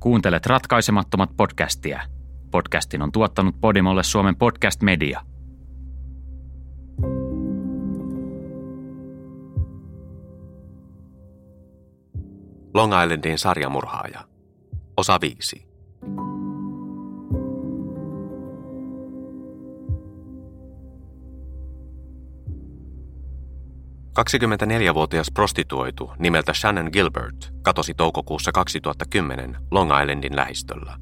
Kuuntelet ratkaisemattomat podcastia. Podcastin on tuottanut Podimolle Suomen podcast media. Long Islandin sarjamurhaaja. Osa 5. 24-vuotias prostituoitu nimeltä Shannon Gilbert katosi toukokuussa 2010 Long Islandin lähistöllä.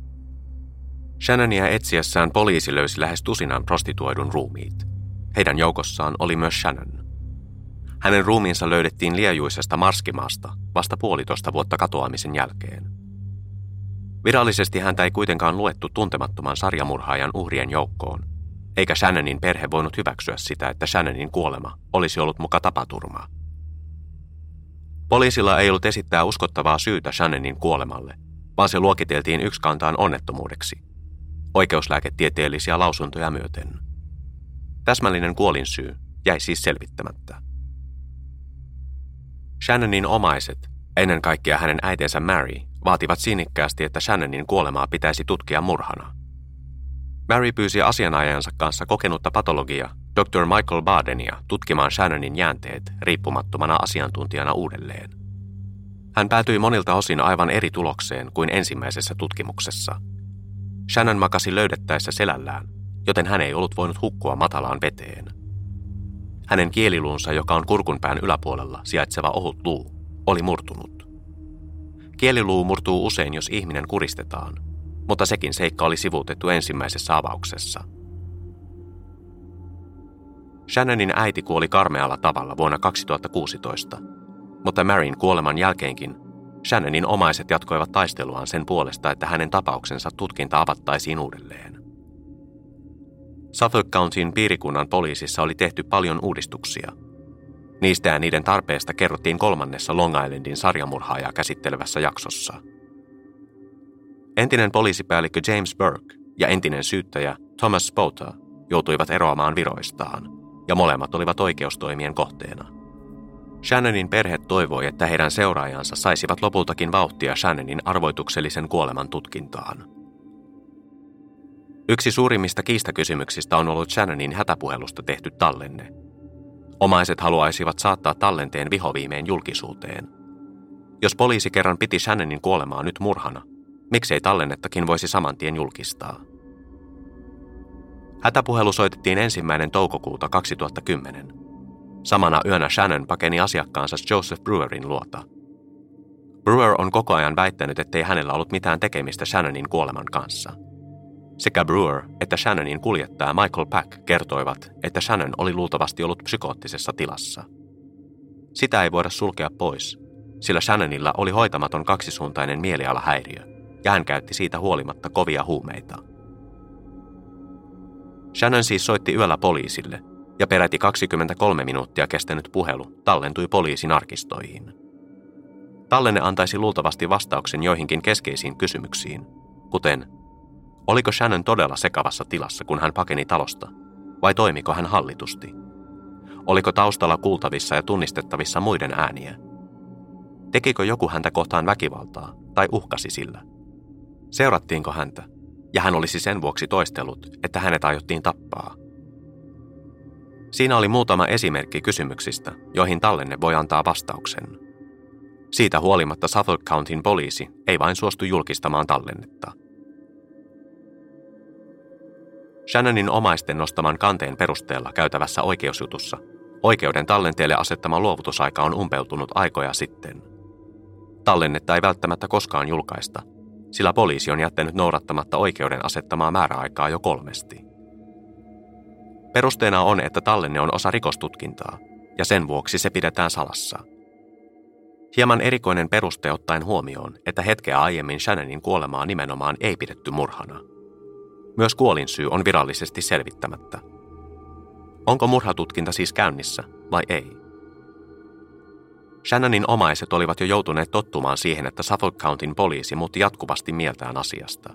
Shannonia etsiessään poliisi löysi lähes tusinan prostituoidun ruumiit. Heidän joukossaan oli myös Shannon. Hänen ruumiinsa löydettiin liejuisesta marskimaasta vasta puolitoista vuotta katoamisen jälkeen. Virallisesti häntä ei kuitenkaan luettu tuntemattoman sarjamurhaajan uhrien joukkoon – eikä Shannonin perhe voinut hyväksyä sitä, että Shannonin kuolema olisi ollut muka tapaturma. Poliisilla ei ollut esittää uskottavaa syytä Shannonin kuolemalle, vaan se luokiteltiin yksikantaan onnettomuudeksi, oikeuslääketieteellisiä lausuntoja myöten. Täsmällinen kuolinsyy jäi siis selvittämättä. Shannonin omaiset, ennen kaikkea hänen äitensä Mary, vaativat sinnikkäästi, että Shannonin kuolemaa pitäisi tutkia murhana. Mary pyysi asianajajansa kanssa kokenutta patologia Dr. Michael Badenia tutkimaan Shannonin jäänteet riippumattomana asiantuntijana uudelleen. Hän päätyi monilta osin aivan eri tulokseen kuin ensimmäisessä tutkimuksessa. Shannon makasi löydettäessä selällään, joten hän ei ollut voinut hukkua matalaan veteen. Hänen kieliluunsa, joka on kurkunpään yläpuolella sijaitseva ohut luu, oli murtunut. Kieliluu murtuu usein, jos ihminen kuristetaan, mutta sekin seikka oli sivuutettu ensimmäisessä avauksessa. Shannonin äiti kuoli karmealla tavalla vuonna 2016, mutta Maryn kuoleman jälkeenkin Shannonin omaiset jatkoivat taisteluaan sen puolesta, että hänen tapauksensa tutkinta avattaisiin uudelleen. Suffolk Countyn piirikunnan poliisissa oli tehty paljon uudistuksia. Niistä ja niiden tarpeesta kerrottiin kolmannessa Long Islandin sarjamurhaajaa käsittelevässä jaksossa – Entinen poliisipäällikkö James Burke ja entinen syyttäjä Thomas Spota joutuivat eroamaan viroistaan, ja molemmat olivat oikeustoimien kohteena. Shannonin perhe toivoi, että heidän seuraajansa saisivat lopultakin vauhtia Shannonin arvoituksellisen kuoleman tutkintaan. Yksi suurimmista kiistakysymyksistä on ollut Shannonin hätäpuhelusta tehty tallenne. Omaiset haluaisivat saattaa tallenteen vihoviimeen julkisuuteen. Jos poliisi kerran piti Shannonin kuolemaa nyt murhana – Miksei tallennettakin voisi saman tien julkistaa? Hätäpuhelu soitettiin ensimmäinen toukokuuta 2010. Samana yönä Shannon pakeni asiakkaansa Joseph Brewerin luota. Brewer on koko ajan väittänyt, ettei hänellä ollut mitään tekemistä Shannonin kuoleman kanssa. Sekä Brewer että Shannonin kuljettaja Michael Pack kertoivat, että Shannon oli luultavasti ollut psykoottisessa tilassa. Sitä ei voida sulkea pois, sillä Shannonilla oli hoitamaton kaksisuuntainen mielialahäiriö – ja hän käytti siitä huolimatta kovia huumeita. Shannon siis soitti yöllä poliisille, ja peräti 23 minuuttia kestänyt puhelu tallentui poliisin arkistoihin. Tallenne antaisi luultavasti vastauksen joihinkin keskeisiin kysymyksiin, kuten oliko Shannon todella sekavassa tilassa, kun hän pakeni talosta, vai toimiko hän hallitusti? Oliko taustalla kuultavissa ja tunnistettavissa muiden ääniä? Tekikö joku häntä kohtaan väkivaltaa tai uhkasi sillä? Seurattiinko häntä? Ja hän olisi sen vuoksi toistellut, että hänet aiottiin tappaa. Siinä oli muutama esimerkki kysymyksistä, joihin tallenne voi antaa vastauksen. Siitä huolimatta Suffolk Countyn poliisi ei vain suostu julkistamaan tallennetta. Shannonin omaisten nostaman kanteen perusteella käytävässä oikeusjutussa oikeuden tallenteelle asettama luovutusaika on umpeutunut aikoja sitten. Tallennetta ei välttämättä koskaan julkaista – sillä poliisi on jättänyt noudattamatta oikeuden asettamaa määräaikaa jo kolmesti. Perusteena on, että tallenne on osa rikostutkintaa, ja sen vuoksi se pidetään salassa. Hieman erikoinen peruste ottaen huomioon, että hetkeä aiemmin Shannonin kuolemaa nimenomaan ei pidetty murhana. Myös kuolinsyy on virallisesti selvittämättä. Onko murhatutkinta siis käynnissä vai ei? Shannonin omaiset olivat jo joutuneet tottumaan siihen, että Suffolk Countyn poliisi muutti jatkuvasti mieltään asiasta.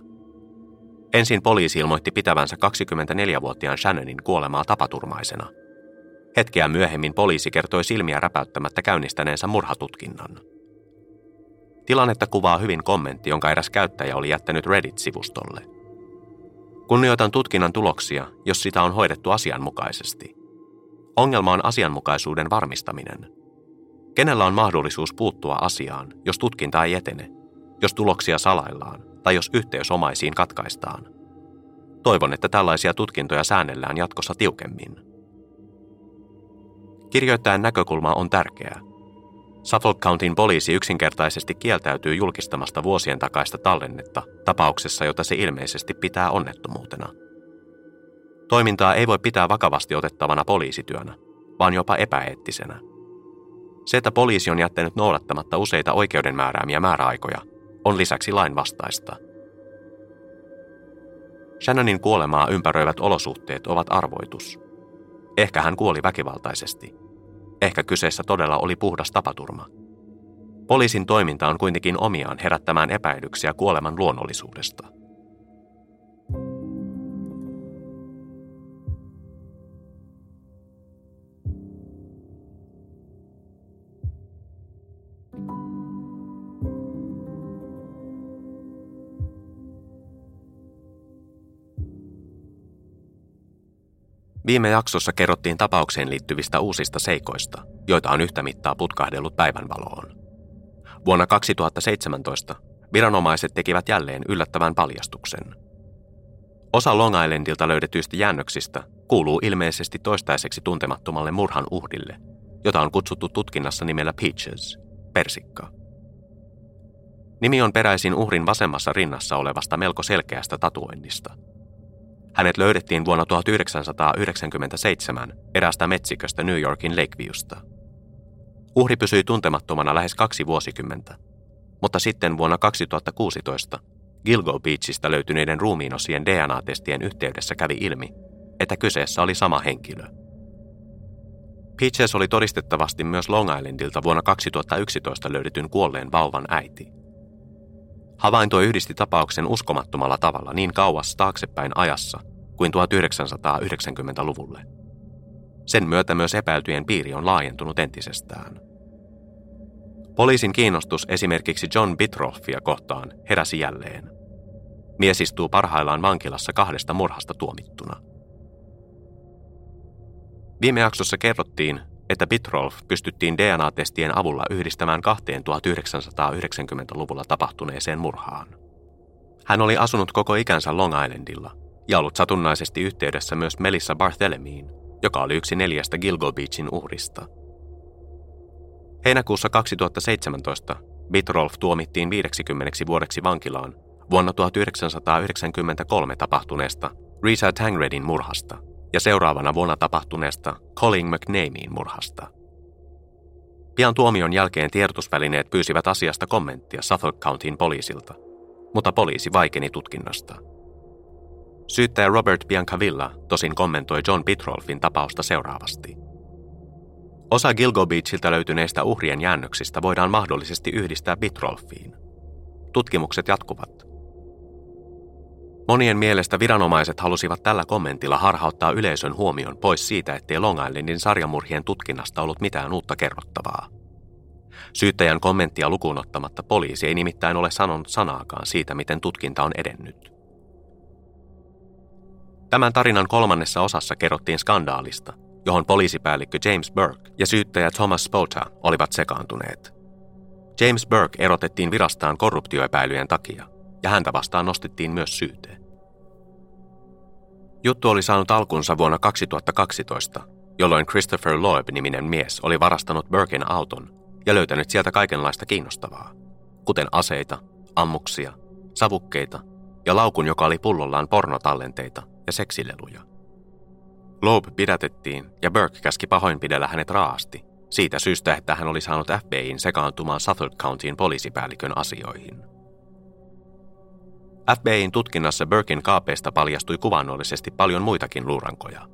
Ensin poliisi ilmoitti pitävänsä 24-vuotiaan Shannonin kuolemaa tapaturmaisena. Hetkeä myöhemmin poliisi kertoi silmiä räpäyttämättä käynnistäneensä murhatutkinnan. Tilannetta kuvaa hyvin kommentti, jonka eräs käyttäjä oli jättänyt Reddit-sivustolle. Kunnioitan tutkinnan tuloksia, jos sitä on hoidettu asianmukaisesti. Ongelma on asianmukaisuuden varmistaminen. Kenellä on mahdollisuus puuttua asiaan, jos tutkinta ei etene, jos tuloksia salaillaan tai jos yhteys omaisiin katkaistaan? Toivon, että tällaisia tutkintoja säännellään jatkossa tiukemmin. Kirjoittajan näkökulma on tärkeä. Suffolk Countyn poliisi yksinkertaisesti kieltäytyy julkistamasta vuosien takaista tallennetta tapauksessa, jota se ilmeisesti pitää onnettomuutena. Toimintaa ei voi pitää vakavasti otettavana poliisityönä, vaan jopa epäeettisenä. Se, että poliisi on jättänyt noudattamatta useita oikeuden määräämiä määräaikoja, on lisäksi lainvastaista. Shannonin kuolemaa ympäröivät olosuhteet ovat arvoitus. Ehkä hän kuoli väkivaltaisesti. Ehkä kyseessä todella oli puhdas tapaturma. Poliisin toiminta on kuitenkin omiaan herättämään epäilyksiä kuoleman luonnollisuudesta – Viime jaksossa kerrottiin tapaukseen liittyvistä uusista seikoista, joita on yhtä mittaa putkahdellut päivänvaloon. Vuonna 2017 viranomaiset tekivät jälleen yllättävän paljastuksen. Osa Long Islandilta löydetyistä jäännöksistä kuuluu ilmeisesti toistaiseksi tuntemattomalle murhan uhdille, jota on kutsuttu tutkinnassa nimellä Peaches, persikka. Nimi on peräisin uhrin vasemmassa rinnassa olevasta melko selkeästä tatuoinnista – hänet löydettiin vuonna 1997 erästä metsiköstä New Yorkin Lakeviewsta. Uhri pysyi tuntemattomana lähes kaksi vuosikymmentä, mutta sitten vuonna 2016 Gilgo Beachista löytyneiden ruumiinosien DNA-testien yhteydessä kävi ilmi, että kyseessä oli sama henkilö. Peaches oli todistettavasti myös Long Islandilta vuonna 2011 löydetyn kuolleen vauvan äiti – Havainto yhdisti tapauksen uskomattomalla tavalla niin kauas taaksepäin ajassa kuin 1990-luvulle. Sen myötä myös epäiltyjen piiri on laajentunut entisestään. Poliisin kiinnostus esimerkiksi John Bitroffia kohtaan heräsi jälleen. Mies istuu parhaillaan vankilassa kahdesta murhasta tuomittuna. Viime jaksossa kerrottiin, että Bitrolf pystyttiin DNA-testien avulla yhdistämään 1990-luvulla tapahtuneeseen murhaan. Hän oli asunut koko ikänsä Long Islandilla ja ollut satunnaisesti yhteydessä myös Melissa Barthelemiin, joka oli yksi neljästä Gilgo Beachin uhrista. Heinäkuussa 2017 Bitrolf tuomittiin 50 vuodeksi vankilaan vuonna 1993 tapahtuneesta Risa Tangredin murhasta – ja seuraavana vuonna tapahtuneesta Colin McNamein murhasta. Pian tuomion jälkeen tiedotusvälineet pyysivät asiasta kommenttia Suffolk Countyn poliisilta, mutta poliisi vaikeni tutkinnasta. Syyttäjä Robert Biancavilla tosin kommentoi John Bitrolfin tapausta seuraavasti. Osa Gilgo Beachiltä löytyneistä uhrien jäännöksistä voidaan mahdollisesti yhdistää Bitrolfiin. Tutkimukset jatkuvat, Monien mielestä viranomaiset halusivat tällä kommentilla harhauttaa yleisön huomion pois siitä, ettei Long Islandin sarjamurhien tutkinnasta ollut mitään uutta kerrottavaa. Syyttäjän kommenttia lukuun ottamatta poliisi ei nimittäin ole sanonut sanaakaan siitä, miten tutkinta on edennyt. Tämän tarinan kolmannessa osassa kerrottiin skandaalista, johon poliisipäällikkö James Burke ja syyttäjä Thomas Spota olivat sekaantuneet. James Burke erotettiin virastaan korruptioepäilyjen takia – ja häntä vastaan nostettiin myös syyte. Juttu oli saanut alkunsa vuonna 2012, jolloin Christopher Loeb-niminen mies oli varastanut Birkin auton ja löytänyt sieltä kaikenlaista kiinnostavaa, kuten aseita, ammuksia, savukkeita ja laukun, joka oli pullollaan pornotallenteita ja seksileluja. Loeb pidätettiin ja Burke käski pahoinpidellä hänet raasti, siitä syystä, että hän oli saanut FBIin sekaantumaan Suffolk Countyin poliisipäällikön asioihin. FBIin tutkinnassa Burkin kaapeista paljastui kuvannollisesti paljon muitakin luurankoja.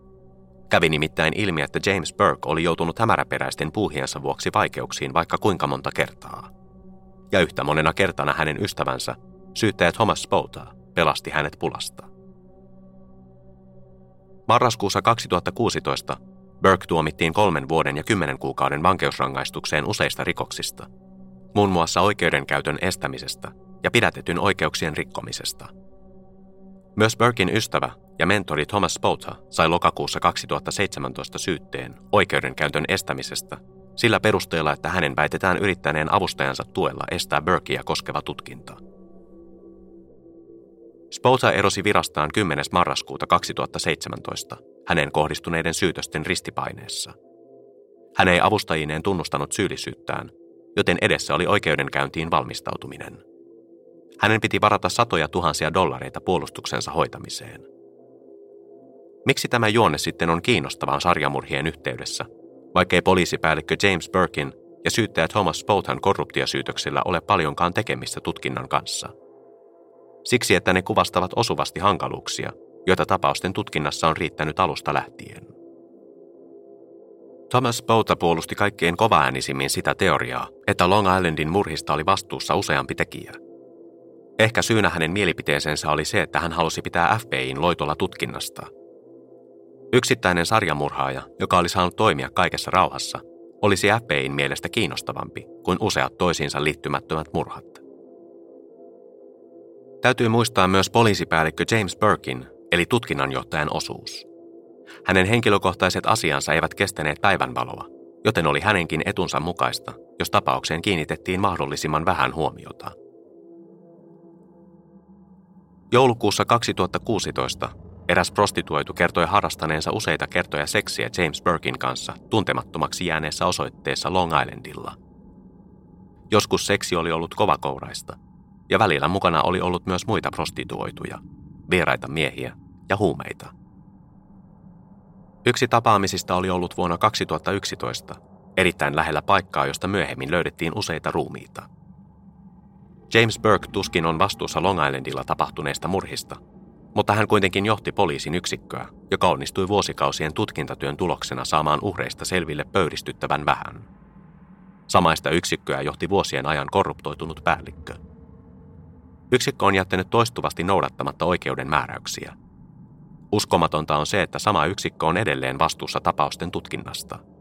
Kävi nimittäin ilmi, että James Burke oli joutunut hämäräperäisten puuhiensa vuoksi vaikeuksiin vaikka kuinka monta kertaa. Ja yhtä monena kertana hänen ystävänsä, syyttäjä Thomas Spota, pelasti hänet pulasta. Marraskuussa 2016 Burke tuomittiin kolmen vuoden ja kymmenen kuukauden vankeusrangaistukseen useista rikoksista, muun muassa oikeudenkäytön estämisestä ja pidätetyn oikeuksien rikkomisesta. Myös Burkin ystävä ja mentori Thomas Spota sai lokakuussa 2017 syytteen oikeudenkäytön estämisestä sillä perusteella, että hänen väitetään yrittäneen avustajansa tuella estää Burkia koskeva tutkinta. Spota erosi virastaan 10. marraskuuta 2017 hänen kohdistuneiden syytösten ristipaineessa. Hän ei avustajineen tunnustanut syyllisyyttään, joten edessä oli oikeudenkäyntiin valmistautuminen. Hänen piti varata satoja tuhansia dollareita puolustuksensa hoitamiseen. Miksi tämä juonne sitten on kiinnostavaa sarjamurhien yhteydessä, vaikkei poliisipäällikkö James Birkin ja syyttäjä Thomas Spothan korruptiosyytöksillä ole paljonkaan tekemistä tutkinnan kanssa? Siksi, että ne kuvastavat osuvasti hankaluuksia, joita tapausten tutkinnassa on riittänyt alusta lähtien. Thomas Spota puolusti kaikkein kovaäänisimmin sitä teoriaa, että Long Islandin murhista oli vastuussa useampi tekijä – Ehkä syynä hänen mielipiteeseensä oli se, että hän halusi pitää FBIin loitolla tutkinnasta. Yksittäinen sarjamurhaaja, joka oli saanut toimia kaikessa rauhassa, olisi FBIin mielestä kiinnostavampi kuin useat toisiinsa liittymättömät murhat. Täytyy muistaa myös poliisipäällikkö James Birkin, eli tutkinnanjohtajan osuus. Hänen henkilökohtaiset asiansa eivät kestäneet päivänvaloa, joten oli hänenkin etunsa mukaista, jos tapaukseen kiinnitettiin mahdollisimman vähän huomiota – Joulukuussa 2016 eräs prostituoitu kertoi harrastaneensa useita kertoja seksiä James Burkin kanssa tuntemattomaksi jääneessä osoitteessa Long Islandilla. Joskus seksi oli ollut kovakouraista, ja välillä mukana oli ollut myös muita prostituoituja, vieraita miehiä ja huumeita. Yksi tapaamisista oli ollut vuonna 2011, erittäin lähellä paikkaa, josta myöhemmin löydettiin useita ruumiita – James Burke tuskin on vastuussa Long Islandilla tapahtuneesta murhista, mutta hän kuitenkin johti poliisin yksikköä, joka onnistui vuosikausien tutkintatyön tuloksena saamaan uhreista selville pöyristyttävän vähän. Samaista yksikköä johti vuosien ajan korruptoitunut päällikkö. Yksikkö on jättänyt toistuvasti noudattamatta oikeuden määräyksiä. Uskomatonta on se, että sama yksikkö on edelleen vastuussa tapausten tutkinnasta –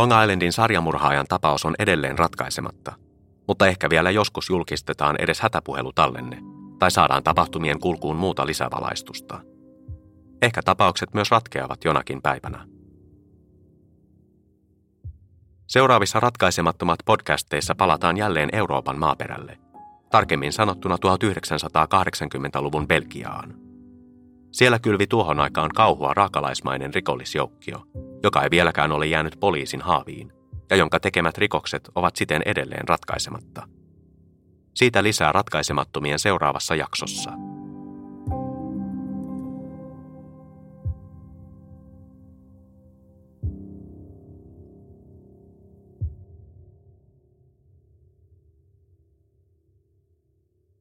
Long Islandin sarjamurhaajan tapaus on edelleen ratkaisematta, mutta ehkä vielä joskus julkistetaan edes hätäpuhelutallenne tai saadaan tapahtumien kulkuun muuta lisävalaistusta. Ehkä tapaukset myös ratkeavat jonakin päivänä. Seuraavissa ratkaisemattomat podcasteissa palataan jälleen Euroopan maaperälle, tarkemmin sanottuna 1980-luvun Belgiaan. Siellä kylvi tuohon aikaan kauhua raakalaismainen rikollisjoukkio, joka ei vieläkään ole jäänyt poliisin haaviin ja jonka tekemät rikokset ovat siten edelleen ratkaisematta. Siitä lisää ratkaisemattomien seuraavassa jaksossa.